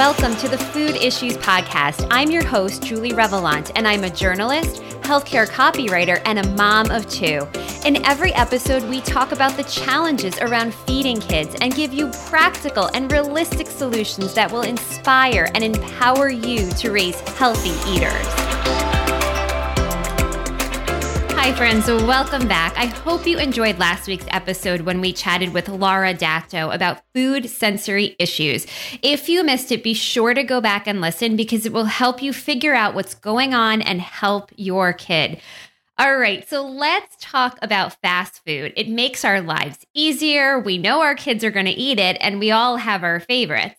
Welcome to the Food Issues Podcast. I'm your host, Julie Revelant, and I'm a journalist, healthcare copywriter, and a mom of two. In every episode, we talk about the challenges around feeding kids and give you practical and realistic solutions that will inspire and empower you to raise healthy eaters. Hi, friends. Welcome back. I hope you enjoyed last week's episode when we chatted with Laura Datto about food sensory issues. If you missed it, be sure to go back and listen because it will help you figure out what's going on and help your kid. All right, so let's talk about fast food. It makes our lives easier. We know our kids are going to eat it, and we all have our favorites.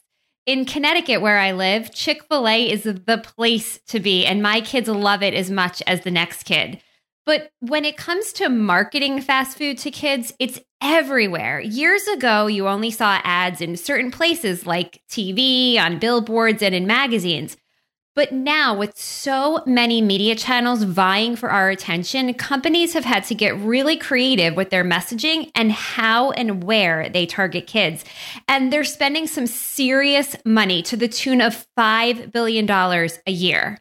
In Connecticut, where I live, Chick fil A is the place to be, and my kids love it as much as the next kid. But when it comes to marketing fast food to kids, it's everywhere. Years ago, you only saw ads in certain places like TV, on billboards, and in magazines. But now, with so many media channels vying for our attention, companies have had to get really creative with their messaging and how and where they target kids. And they're spending some serious money to the tune of $5 billion a year.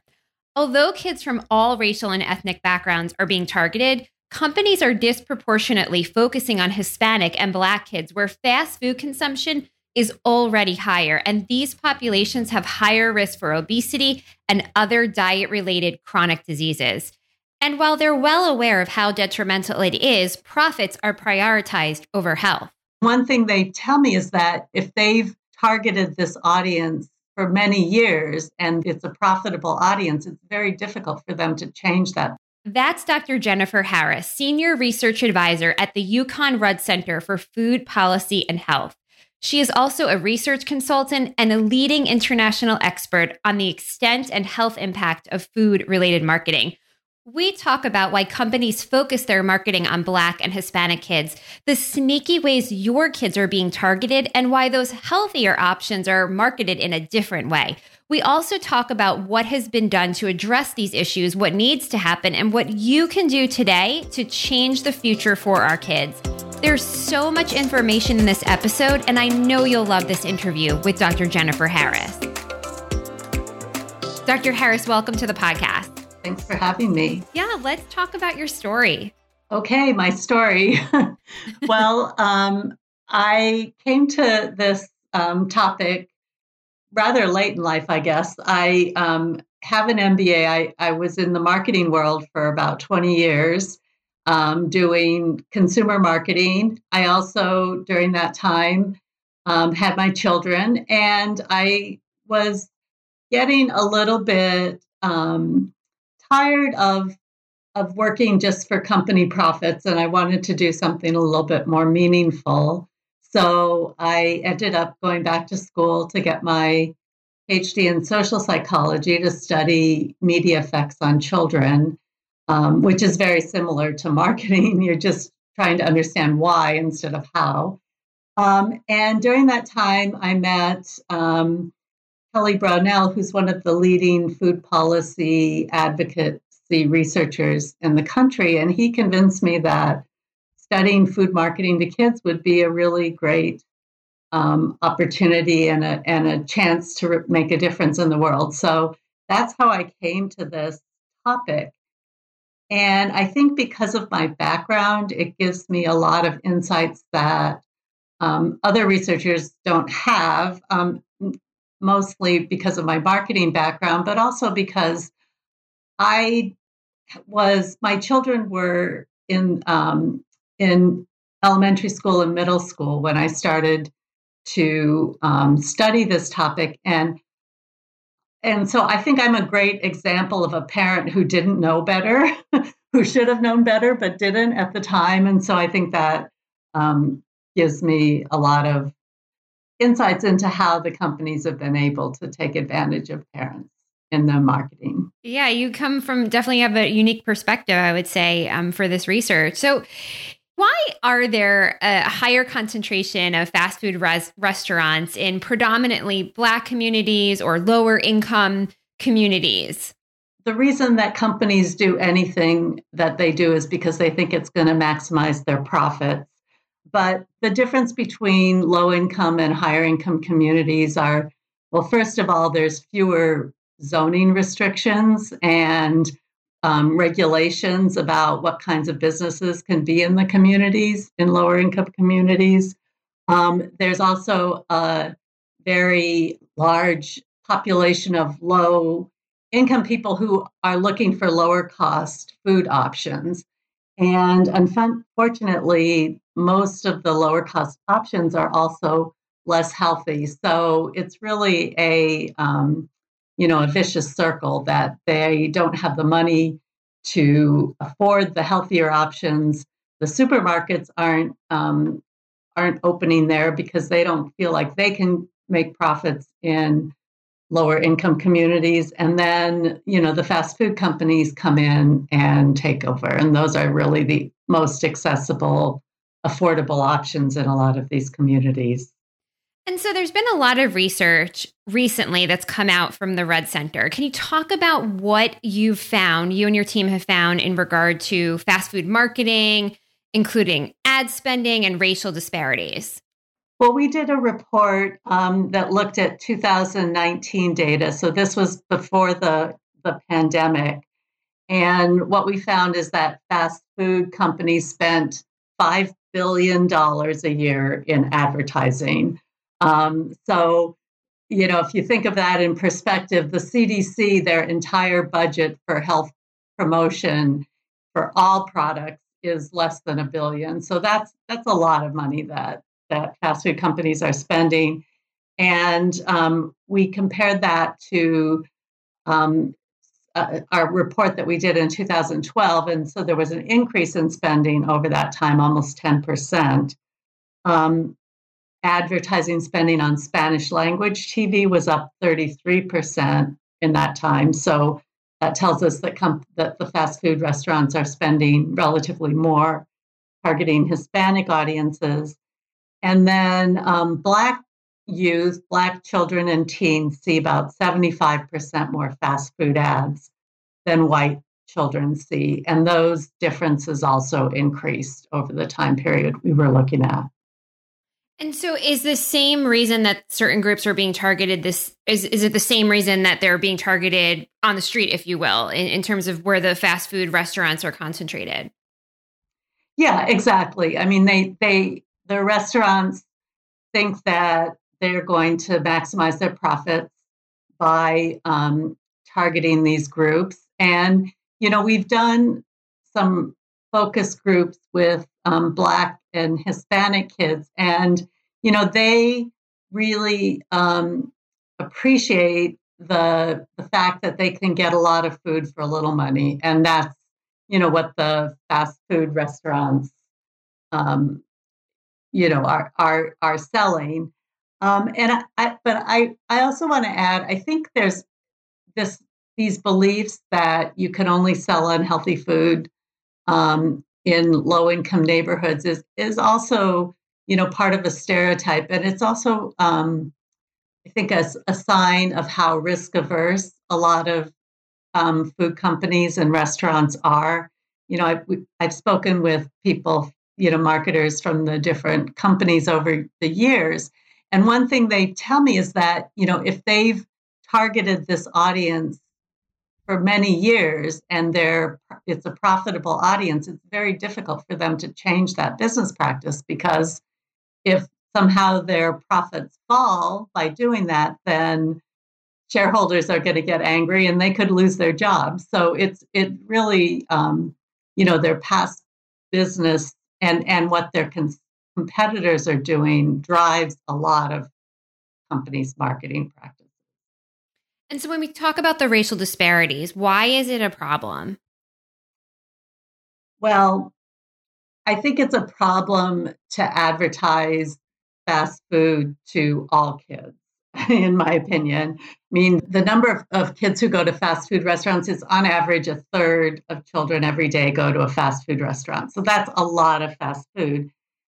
Although kids from all racial and ethnic backgrounds are being targeted, companies are disproportionately focusing on Hispanic and Black kids, where fast food consumption is already higher. And these populations have higher risk for obesity and other diet related chronic diseases. And while they're well aware of how detrimental it is, profits are prioritized over health. One thing they tell me is that if they've targeted this audience for many years and it's a profitable audience, it's very difficult for them to change that. That's Dr. Jennifer Harris, Senior Research Advisor at the UConn Rudd Center for Food Policy and Health. She is also a research consultant and a leading international expert on the extent and health impact of food related marketing, we talk about why companies focus their marketing on Black and Hispanic kids, the sneaky ways your kids are being targeted, and why those healthier options are marketed in a different way. We also talk about what has been done to address these issues, what needs to happen, and what you can do today to change the future for our kids. There's so much information in this episode, and I know you'll love this interview with Dr. Jennifer Harris. Dr. Harris, welcome to the podcast. Thanks for having me. Yeah, let's talk about your story. Okay, my story. well, um, I came to this um, topic rather late in life, I guess. I um, have an MBA. I, I was in the marketing world for about 20 years. Um, doing consumer marketing. I also, during that time, um, had my children, and I was getting a little bit um, tired of of working just for company profits and I wanted to do something a little bit more meaningful. So I ended up going back to school to get my PhD in social psychology to study media effects on children, um, which is very similar to marketing. You're just trying to understand why instead of how. Um, and during that time, I met um, Kelly Brownell, who's one of the leading food policy advocacy researchers in the country. And he convinced me that studying food marketing to kids would be a really great um, opportunity and a, and a chance to make a difference in the world. So that's how I came to this topic. And I think because of my background, it gives me a lot of insights that um, other researchers don't have. Um, mostly because of my marketing background, but also because I was my children were in um, in elementary school and middle school when I started to um, study this topic and and so I think I'm a great example of a parent who didn't know better, who should have known better but didn't at the time, and so I think that um, gives me a lot of insights into how the companies have been able to take advantage of parents in their marketing. Yeah, you come from definitely have a unique perspective, I would say, um, for this research. So, why are there a higher concentration of fast food res- restaurants in predominantly Black communities or lower income communities? The reason that companies do anything that they do is because they think it's going to maximize their profits. But the difference between low income and higher income communities are Well, first of all, there's fewer zoning restrictions and um, regulations about what kinds of businesses can be in the communities, in lower income communities. Um, there's also a very large population of low income people who are looking for lower cost food options. And unfortunately, most of the lower cost options are also less healthy. So it's really a um, you know a vicious circle that they don't have the money to afford the healthier options. The supermarkets aren't um, aren't opening there because they don't feel like they can make profits in lower income communities and then you know the fast food companies come in and take over and those are really the most accessible affordable options in a lot of these communities. And so there's been a lot of research recently that's come out from the Rudd Center. Can you talk about what you've found you and your team have found in regard to fast food marketing including ad spending and racial disparities well, we did a report um, that looked at 2019 data. So this was before the, the pandemic. And what we found is that fast food companies spent $5 billion a year in advertising. Um, so, you know, if you think of that in perspective, the CDC, their entire budget for health promotion for all products is less than a billion. So that's that's a lot of money that that fast food companies are spending. And um, we compared that to um, uh, our report that we did in 2012. And so there was an increase in spending over that time, almost 10%. Um, advertising spending on Spanish language TV was up 33% in that time. So that tells us that, comp- that the fast food restaurants are spending relatively more targeting Hispanic audiences. And then um, Black youth, Black children and teens see about 75% more fast food ads than white children see. And those differences also increased over the time period we were looking at. And so is the same reason that certain groups are being targeted this is is it the same reason that they're being targeted on the street, if you will, in, in terms of where the fast food restaurants are concentrated? Yeah, exactly. I mean they they the restaurants think that they're going to maximize their profits by um, targeting these groups. And, you know, we've done some focus groups with um, Black and Hispanic kids, and, you know, they really um, appreciate the, the fact that they can get a lot of food for a little money. And that's, you know, what the fast food restaurants um, you know are are are selling um, and I, I, but I I also want to add I think there's this these beliefs that you can only sell unhealthy food um, in low income neighborhoods is is also you know part of a stereotype and it's also um, I think a, a sign of how risk averse a lot of um, food companies and restaurants are. You know, I've, I've spoken with people you know marketers from the different companies over the years. And one thing they tell me is that you know if they've targeted this audience for many years and they're it's a profitable audience it's very difficult for them to change that business practice because if somehow their profits fall by doing that then shareholders are going to get angry and they could lose their jobs. So it's it really um, you know their past business and and what their con- competitors are doing drives a lot of companies' marketing practices. And so, when we talk about the racial disparities, why is it a problem? Well, I think it's a problem to advertise fast food to all kids. in my opinion. I mean, the number of, of kids who go to fast food restaurants is on average a third of children every day go to a fast food restaurant. So that's a lot of fast food.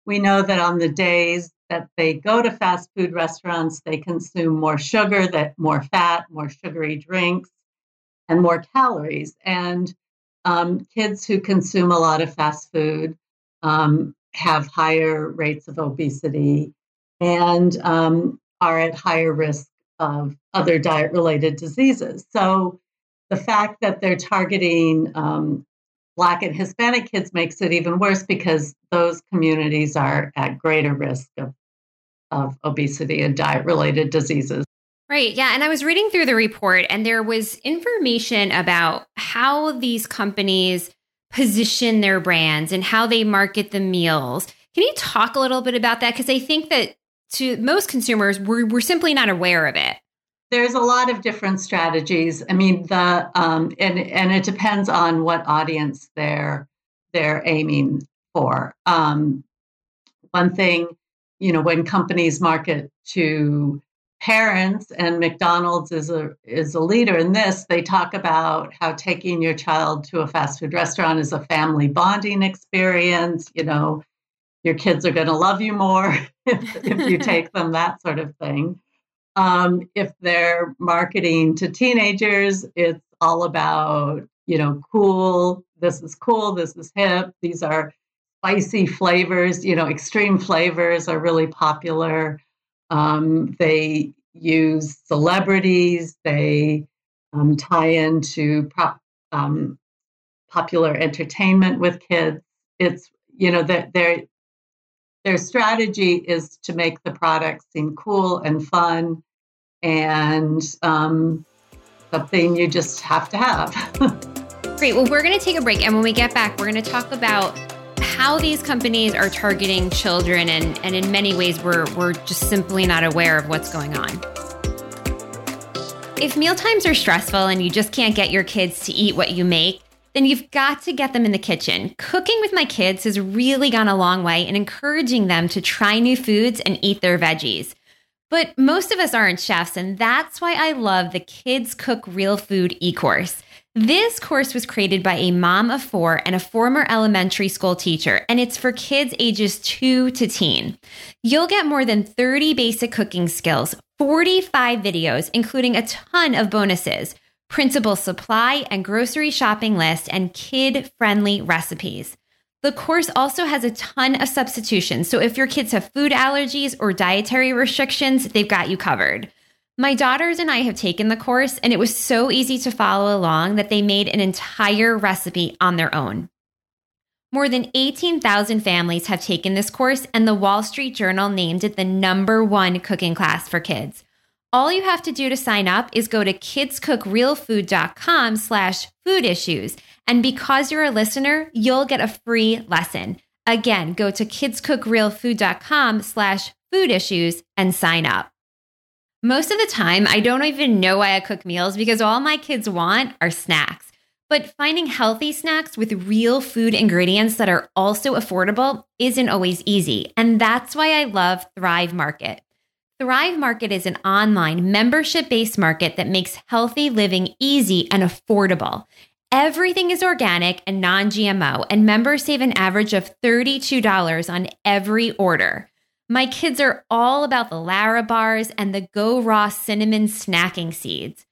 We know that on the days that they go to fast food restaurants, they consume more sugar, that more fat, more sugary drinks, and more calories. And um, kids who consume a lot of fast food um, have higher rates of obesity and um, are at higher risk of other diet related diseases. So the fact that they're targeting um, Black and Hispanic kids makes it even worse because those communities are at greater risk of, of obesity and diet related diseases. Right. Yeah. And I was reading through the report, and there was information about how these companies position their brands and how they market the meals. Can you talk a little bit about that? Because I think that to most consumers, we're, we're simply not aware of it. There's a lot of different strategies. I mean, the um, and and it depends on what audience they're they're aiming for. Um, one thing, you know, when companies market to parents and McDonald's is a is a leader in this, they talk about how taking your child to a fast food restaurant is a family bonding experience. You know, your kids are going to love you more if, if you take them, that sort of thing. Um, if they're marketing to teenagers, it's all about, you know, cool. This is cool. This is hip. These are spicy flavors. You know, extreme flavors are really popular. Um, they use celebrities. They um, tie into prop, um, popular entertainment with kids. It's you know that their their strategy is to make the product seem cool and fun and um, something you just have to have. Great. Well, we're going to take a break. And when we get back, we're going to talk about how these companies are targeting children. And, and in many ways, we're, we're just simply not aware of what's going on. If mealtimes are stressful and you just can't get your kids to eat what you make, then you've got to get them in the kitchen. Cooking with my kids has really gone a long way in encouraging them to try new foods and eat their veggies. But most of us aren't chefs, and that's why I love the Kids Cook Real Food e course. This course was created by a mom of four and a former elementary school teacher, and it's for kids ages two to teen. You'll get more than 30 basic cooking skills, 45 videos, including a ton of bonuses, printable supply and grocery shopping list, and kid friendly recipes. The course also has a ton of substitutions. So if your kids have food allergies or dietary restrictions, they've got you covered. My daughters and I have taken the course, and it was so easy to follow along that they made an entire recipe on their own. More than 18,000 families have taken this course, and the Wall Street Journal named it the number one cooking class for kids. All you have to do to sign up is go to kidscookrealfood.com slash food issues. And because you're a listener, you'll get a free lesson. Again, go to kidscookrealfood.com slash food issues and sign up. Most of the time, I don't even know why I cook meals because all my kids want are snacks. But finding healthy snacks with real food ingredients that are also affordable isn't always easy. And that's why I love Thrive Market. Thrive Market is an online membership based market that makes healthy living easy and affordable. Everything is organic and non GMO, and members save an average of $32 on every order. My kids are all about the Lara bars and the Go Raw cinnamon snacking seeds.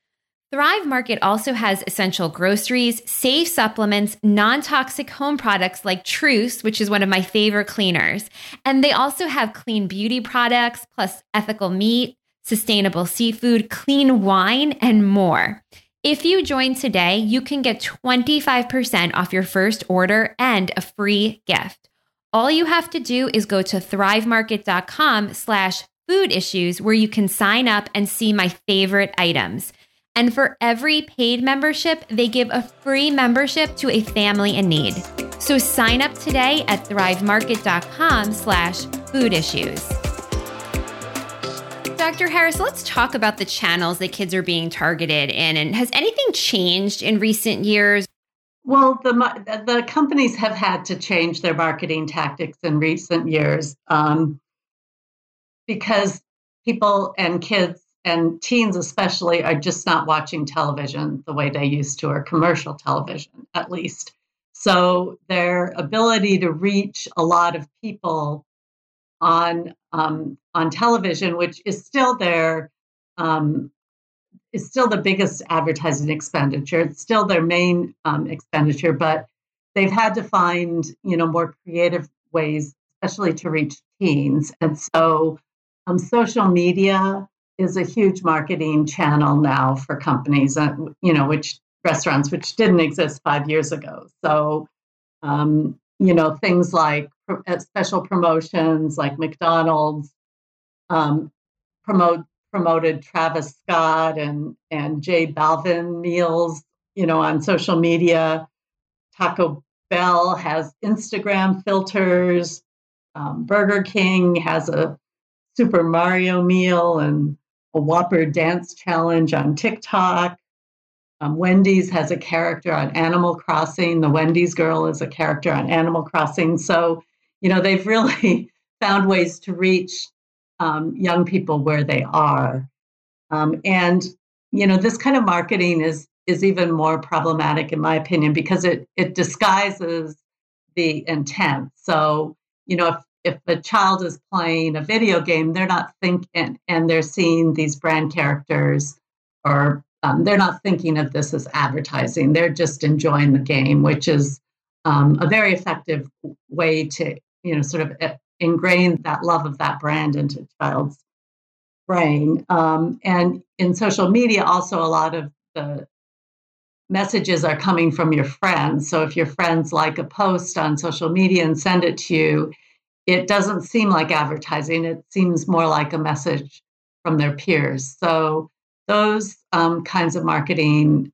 Thrive Market also has essential groceries, safe supplements, non toxic home products like Truce, which is one of my favorite cleaners. And they also have clean beauty products, plus ethical meat, sustainable seafood, clean wine, and more. If you join today, you can get 25% off your first order and a free gift. All you have to do is go to thrivemarket.com slash food issues where you can sign up and see my favorite items. And for every paid membership, they give a free membership to a family in need. So sign up today at thrivemarket.com slash food issues. Dr. Harris, let's talk about the channels that kids are being targeted in. And has anything changed in recent years? Well, the the companies have had to change their marketing tactics in recent years um, because people and kids and teens especially are just not watching television the way they used to or commercial television at least. So their ability to reach a lot of people on um, on television which is still their um, is still the biggest advertising expenditure. It's still their main um, expenditure but they've had to find you know more creative ways especially to reach teens. And so um, social media is a huge marketing channel now for companies, uh, you know, which restaurants which didn't exist five years ago. So, um, you know, things like uh, special promotions, like McDonald's um, promote promoted Travis Scott and and J Balvin meals, you know, on social media. Taco Bell has Instagram filters. Um, Burger King has a Super Mario meal and a Whopper dance challenge on TikTok. Um, Wendy's has a character on Animal Crossing. The Wendy's girl is a character on Animal Crossing. So, you know, they've really found ways to reach um, young people where they are. Um, and, you know, this kind of marketing is is even more problematic in my opinion because it it disguises the intent. So, you know, if if a child is playing a video game, they're not thinking and they're seeing these brand characters or um, they're not thinking of this as advertising. They're just enjoying the game, which is um, a very effective way to, you know, sort of uh, ingrain that love of that brand into a child's brain. Um, and in social media, also a lot of the messages are coming from your friends. So if your friends like a post on social media and send it to you, it doesn't seem like advertising. It seems more like a message from their peers. So those um, kinds of marketing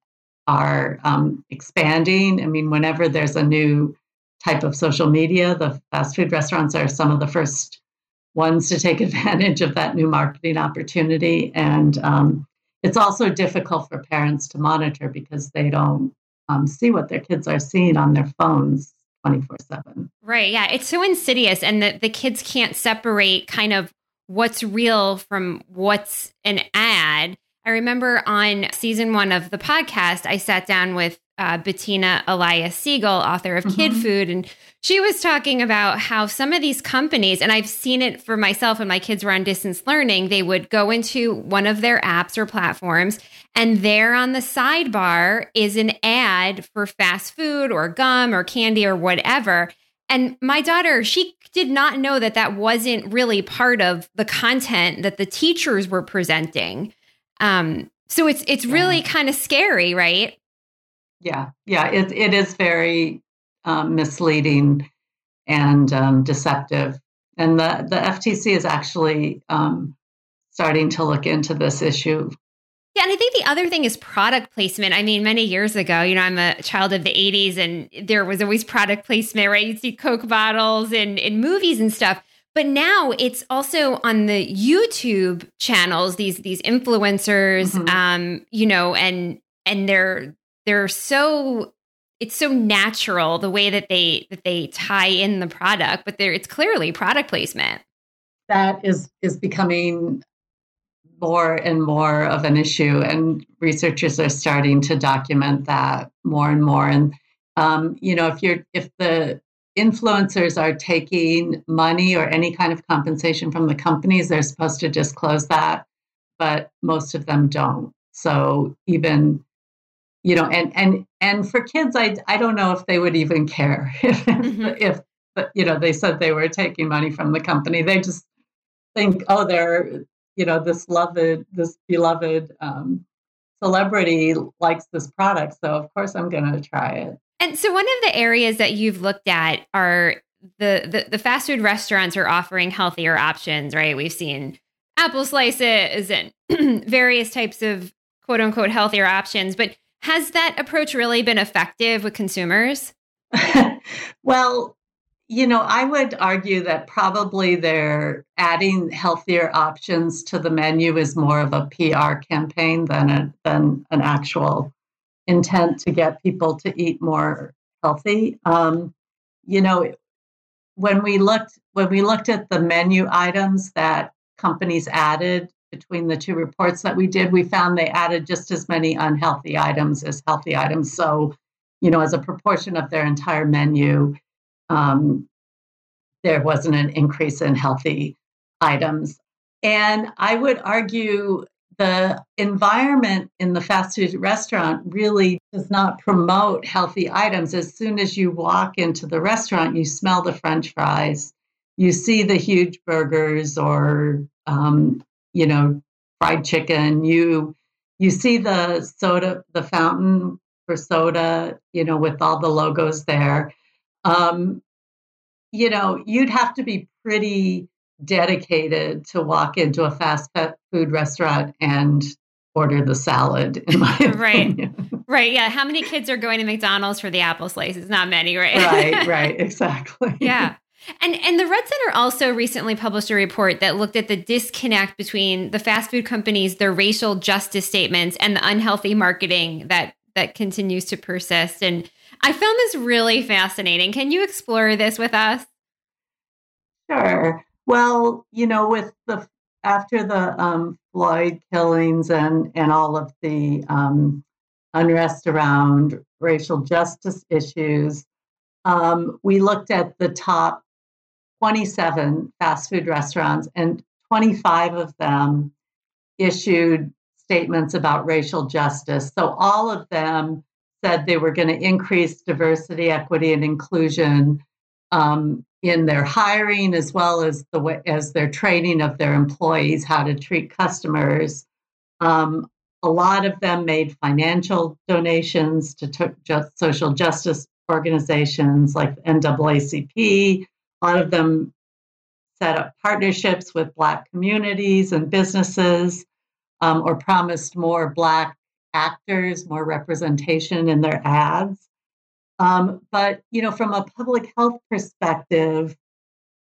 are um, expanding. I mean, whenever there's a new type of social media, the fast food restaurants are some of the first ones to take advantage of that new marketing opportunity. And um, it's also difficult for parents to monitor because they don't um, see what their kids are seeing on their phones 24 7. Right. Yeah. It's so insidious. And the, the kids can't separate kind of what's real from what's an ad. I remember on season one of the podcast, I sat down with uh, Bettina Elias Siegel, author of mm-hmm. Kid Food, and she was talking about how some of these companies, and I've seen it for myself when my kids were on distance learning, they would go into one of their apps or platforms, and there on the sidebar is an ad for fast food or gum or candy or whatever. And my daughter, she did not know that that wasn't really part of the content that the teachers were presenting. Um, so it's it's really yeah. kind of scary, right? Yeah, yeah, it it is very um, misleading and um, deceptive, and the the FTC is actually um, starting to look into this issue. Yeah, and I think the other thing is product placement. I mean, many years ago, you know, I'm a child of the 80s and there was always product placement, right? You'd see Coke bottles in, in movies and stuff. But now it's also on the YouTube channels, these these influencers, mm-hmm. um, you know, and and they're they're so it's so natural the way that they that they tie in the product, but there it's clearly product placement. That is is becoming more and more of an issue, and researchers are starting to document that more and more. And um, you know, if you're if the influencers are taking money or any kind of compensation from the companies, they're supposed to disclose that, but most of them don't. So even you know, and and and for kids, I I don't know if they would even care if, mm-hmm. if you know they said they were taking money from the company. They just think, oh, they're you know this loved this beloved um, celebrity likes this product, so of course I'm going to try it. And so one of the areas that you've looked at are the, the, the fast food restaurants are offering healthier options, right? We've seen apple slices and various types of quote unquote healthier options, but has that approach really been effective with consumers? well, you know, I would argue that probably they're adding healthier options to the menu is more of a PR campaign than a, than an actual intent to get people to eat more healthy. Um, you know, when we looked when we looked at the menu items that companies added between the two reports that we did, we found they added just as many unhealthy items as healthy items. So, you know, as a proportion of their entire menu, um, there wasn't an increase in healthy items. And I would argue the environment in the fast food restaurant really does not promote healthy items. As soon as you walk into the restaurant, you smell the french fries, you see the huge burgers or um, you know, fried chicken. You you see the soda, the fountain for soda, you know, with all the logos there. Um, you know, you'd have to be pretty dedicated to walk into a fast food restaurant and order the salad in my right. right yeah how many kids are going to mcdonald's for the apple slices not many right? Right right exactly. Yeah and and the Rudd Center also recently published a report that looked at the disconnect between the fast food companies their racial justice statements and the unhealthy marketing that that continues to persist. And i found this really fascinating. Can you explore this with us? Sure. Well you know with the after the um, Floyd killings and and all of the um, unrest around racial justice issues, um, we looked at the top 27 fast food restaurants, and 25 of them issued statements about racial justice. So all of them said they were going to increase diversity, equity, and inclusion um, in their hiring as well as the way as their training of their employees how to treat customers um, a lot of them made financial donations to t- just social justice organizations like NAACP. A lot of them set up partnerships with Black communities and businesses um, or promised more Black actors, more representation in their ads. Um, but you know, from a public health perspective,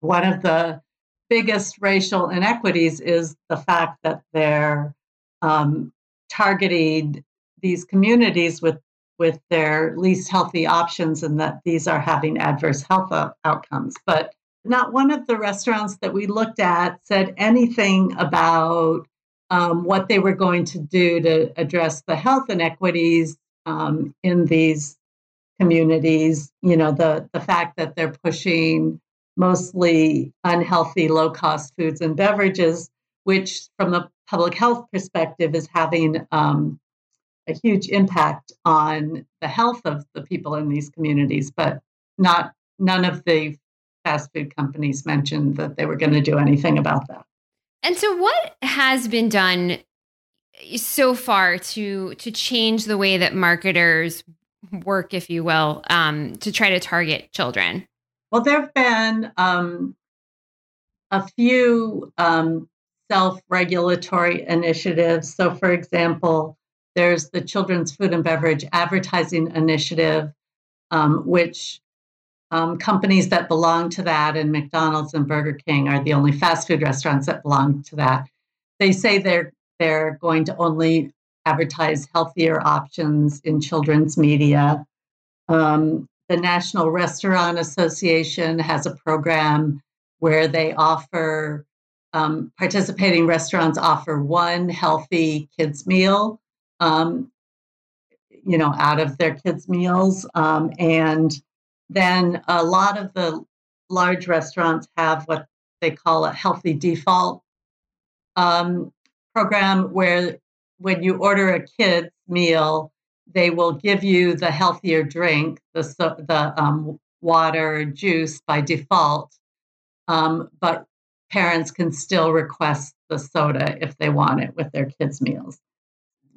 one of the biggest racial inequities is the fact that they're um, targeting these communities with with their least healthy options, and that these are having adverse health outcomes. But not one of the restaurants that we looked at said anything about um, what they were going to do to address the health inequities um, in these communities, you know, the, the fact that they're pushing mostly unhealthy, low cost foods and beverages, which from the public health perspective is having um, a huge impact on the health of the people in these communities, but not none of the fast food companies mentioned that they were going to do anything about that. And so what has been done so far to to change the way that marketers work, if you will, um, to try to target children? Well, there have been um, a few um, self regulatory initiatives. So, for example, there's the Children's Food and Beverage Advertising Initiative, um, which um, companies that belong to that, and McDonald's and Burger King are the only fast food restaurants that belong to that. They say they're they're going to only advertise healthier options in children's media. Um, the National Restaurant Association has a program where they offer um, participating restaurants offer one healthy kids meal, um, you know, out of their kids meals, um, and then a lot of the large restaurants have what they call a healthy default um, program where when you order a kid's meal, they will give you the healthier drink, the the um, water, juice by default. Um, but parents can still request the soda if they want it with their kids' meals.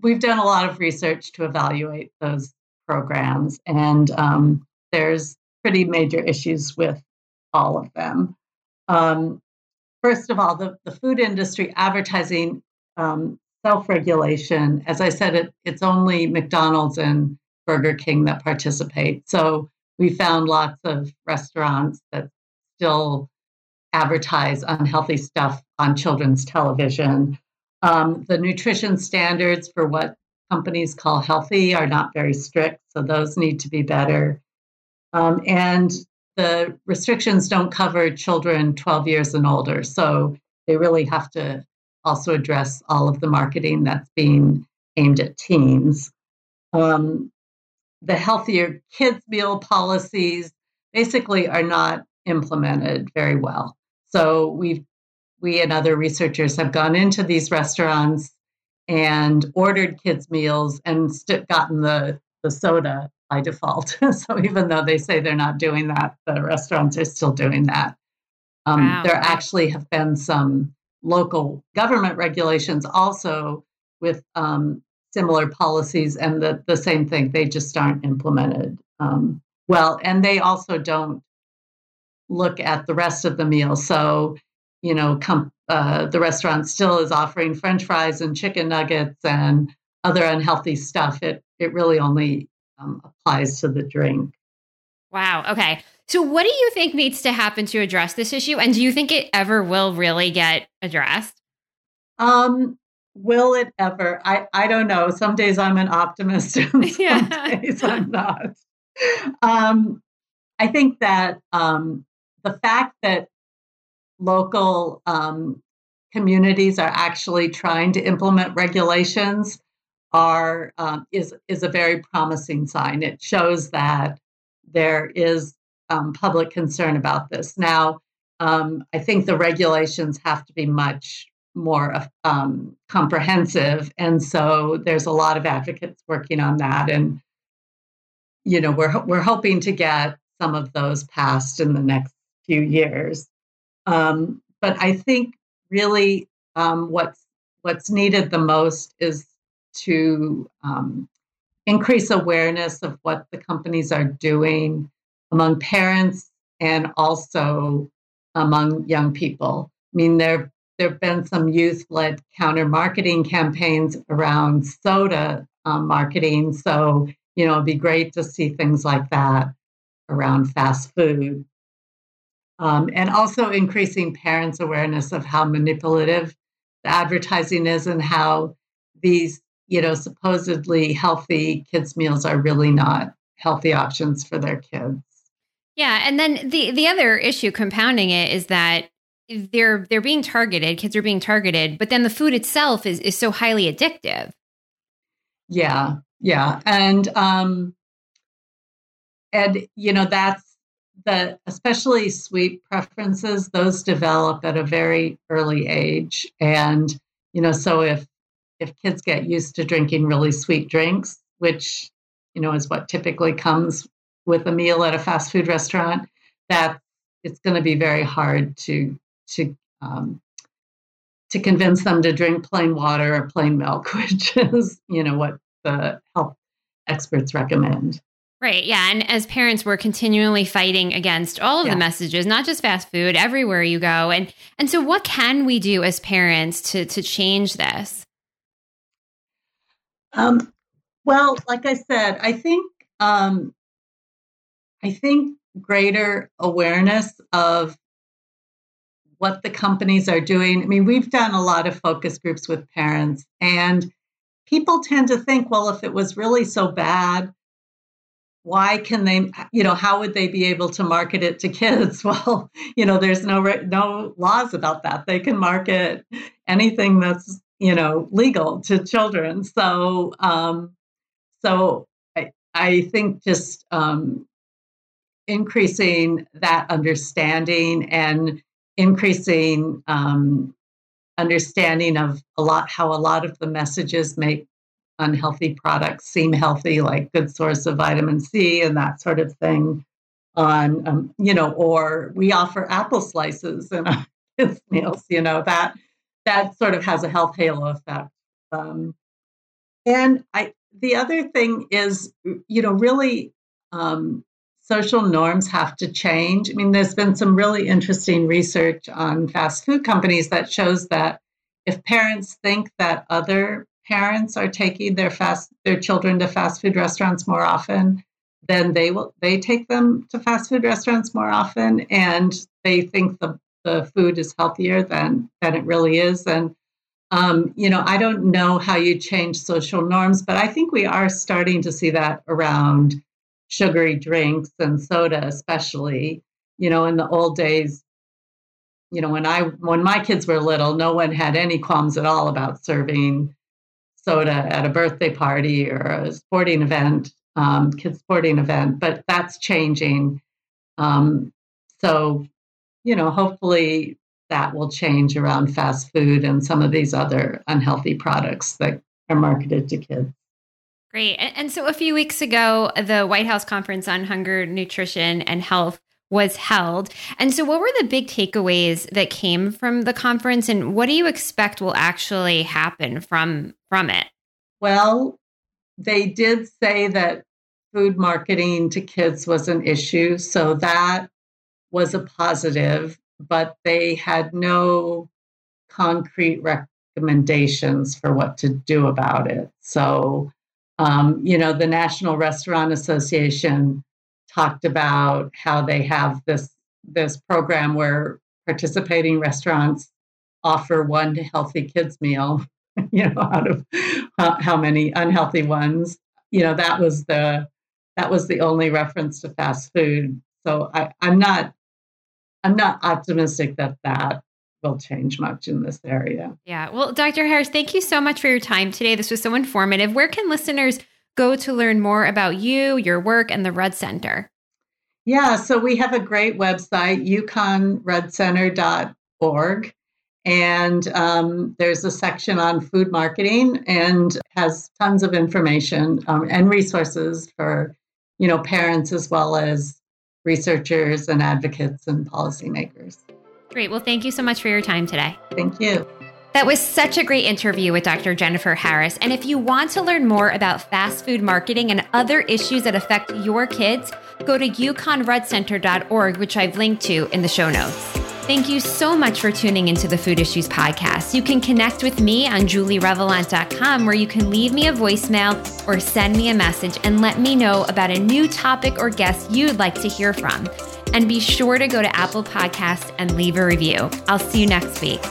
We've done a lot of research to evaluate those programs, and um, there's pretty major issues with all of them. Um, first of all, the, the food industry advertising um, self regulation. As I said, it, it's only McDonald's and Burger King that participate. So we found lots of restaurants that still advertise unhealthy stuff on children's television. Um, the nutrition standards for what companies call healthy are not very strict, so those need to be better. Um, and the restrictions don't cover children 12 years and older, so they really have to also address all of the marketing that's being aimed at teens. Um, the healthier kids meal policies basically are not implemented very well. So we've we and other researchers have gone into these restaurants and ordered kids meals and st- gotten the the soda by default. so even though they say they're not doing that, the restaurants are still doing that. Um, wow. There actually have been some local government regulations also with um, similar policies and the, the same thing they just aren't implemented um, well and they also don't look at the rest of the meal so you know com- uh, the restaurant still is offering french fries and chicken nuggets and other unhealthy stuff it it really only um, applies to the drink wow okay so, what do you think needs to happen to address this issue? And do you think it ever will really get addressed? Um, will it ever? I, I don't know. Some days I'm an optimist, and some yeah. days I'm not. Um, I think that um, the fact that local um, communities are actually trying to implement regulations are um, is is a very promising sign. It shows that there is um, public concern about this. Now, um, I think the regulations have to be much more um, comprehensive, and so there's a lot of advocates working on that. And you know, we're we're hoping to get some of those passed in the next few years. Um, but I think really um, what's what's needed the most is to um, increase awareness of what the companies are doing among parents and also among young people. I mean, there there have been some youth-led counter marketing campaigns around soda um, marketing. So you know, it'd be great to see things like that around fast food. Um, and also increasing parents' awareness of how manipulative the advertising is and how these, you know, supposedly healthy kids' meals are really not healthy options for their kids. Yeah, and then the the other issue compounding it is that they're they're being targeted, kids are being targeted, but then the food itself is is so highly addictive. Yeah. Yeah. And um and you know that's the especially sweet preferences those develop at a very early age and you know so if if kids get used to drinking really sweet drinks which you know is what typically comes with a meal at a fast food restaurant, that it's going to be very hard to to um, to convince them to drink plain water or plain milk, which is you know what the health experts recommend. Right. Yeah. And as parents, we're continually fighting against all of yeah. the messages, not just fast food, everywhere you go. And and so what can we do as parents to to change this? Um, well, like I said, I think um, I think greater awareness of what the companies are doing. I mean, we've done a lot of focus groups with parents, and people tend to think, well, if it was really so bad, why can they you know how would they be able to market it to kids? Well you know there's no no laws about that. They can market anything that's you know legal to children. So um so i i think just um increasing that understanding and increasing um, understanding of a lot how a lot of the messages make unhealthy products seem healthy like good source of vitamin c and that sort of thing on um, you know or we offer apple slices in our meals you know that that sort of has a health halo effect um, and i the other thing is you know really um, social norms have to change. I mean, there's been some really interesting research on fast food companies that shows that if parents think that other parents are taking their fast their children to fast food restaurants more often, then they will they take them to fast food restaurants more often and they think the, the food is healthier than than it really is. And um, you know, I don't know how you change social norms, but I think we are starting to see that around sugary drinks and soda especially you know in the old days you know when i when my kids were little no one had any qualms at all about serving soda at a birthday party or a sporting event um, kids sporting event but that's changing um, so you know hopefully that will change around fast food and some of these other unhealthy products that are marketed to kids Great. And so a few weeks ago, the White House Conference on Hunger, Nutrition, and Health was held. And so, what were the big takeaways that came from the conference, and what do you expect will actually happen from from it? Well, they did say that food marketing to kids was an issue, so that was a positive, but they had no concrete recommendations for what to do about it. So, um, you know, the National Restaurant Association talked about how they have this this program where participating restaurants offer one healthy kids meal you know out of how many unhealthy ones. You know that was the that was the only reference to fast food. So I, i'm not i'm not optimistic that that will change much in this area. Yeah. Well dr harris thank you so much for your time today. This was so informative. Where can listeners go to learn more about you, your work, and the Rudd Center? Yeah, so we have a great website, uconnruddcenter.org. And um, there's a section on food marketing and has tons of information um, and resources for, you know, parents as well as researchers and advocates and policymakers. Great. Well, thank you so much for your time today. Thank you. That was such a great interview with Dr. Jennifer Harris. And if you want to learn more about fast food marketing and other issues that affect your kids, go to uconnruddcenter.org, which I've linked to in the show notes. Thank you so much for tuning into the Food Issues Podcast. You can connect with me on julierevelant.com where you can leave me a voicemail or send me a message and let me know about a new topic or guest you'd like to hear from. And be sure to go to Apple Podcasts and leave a review. I'll see you next week.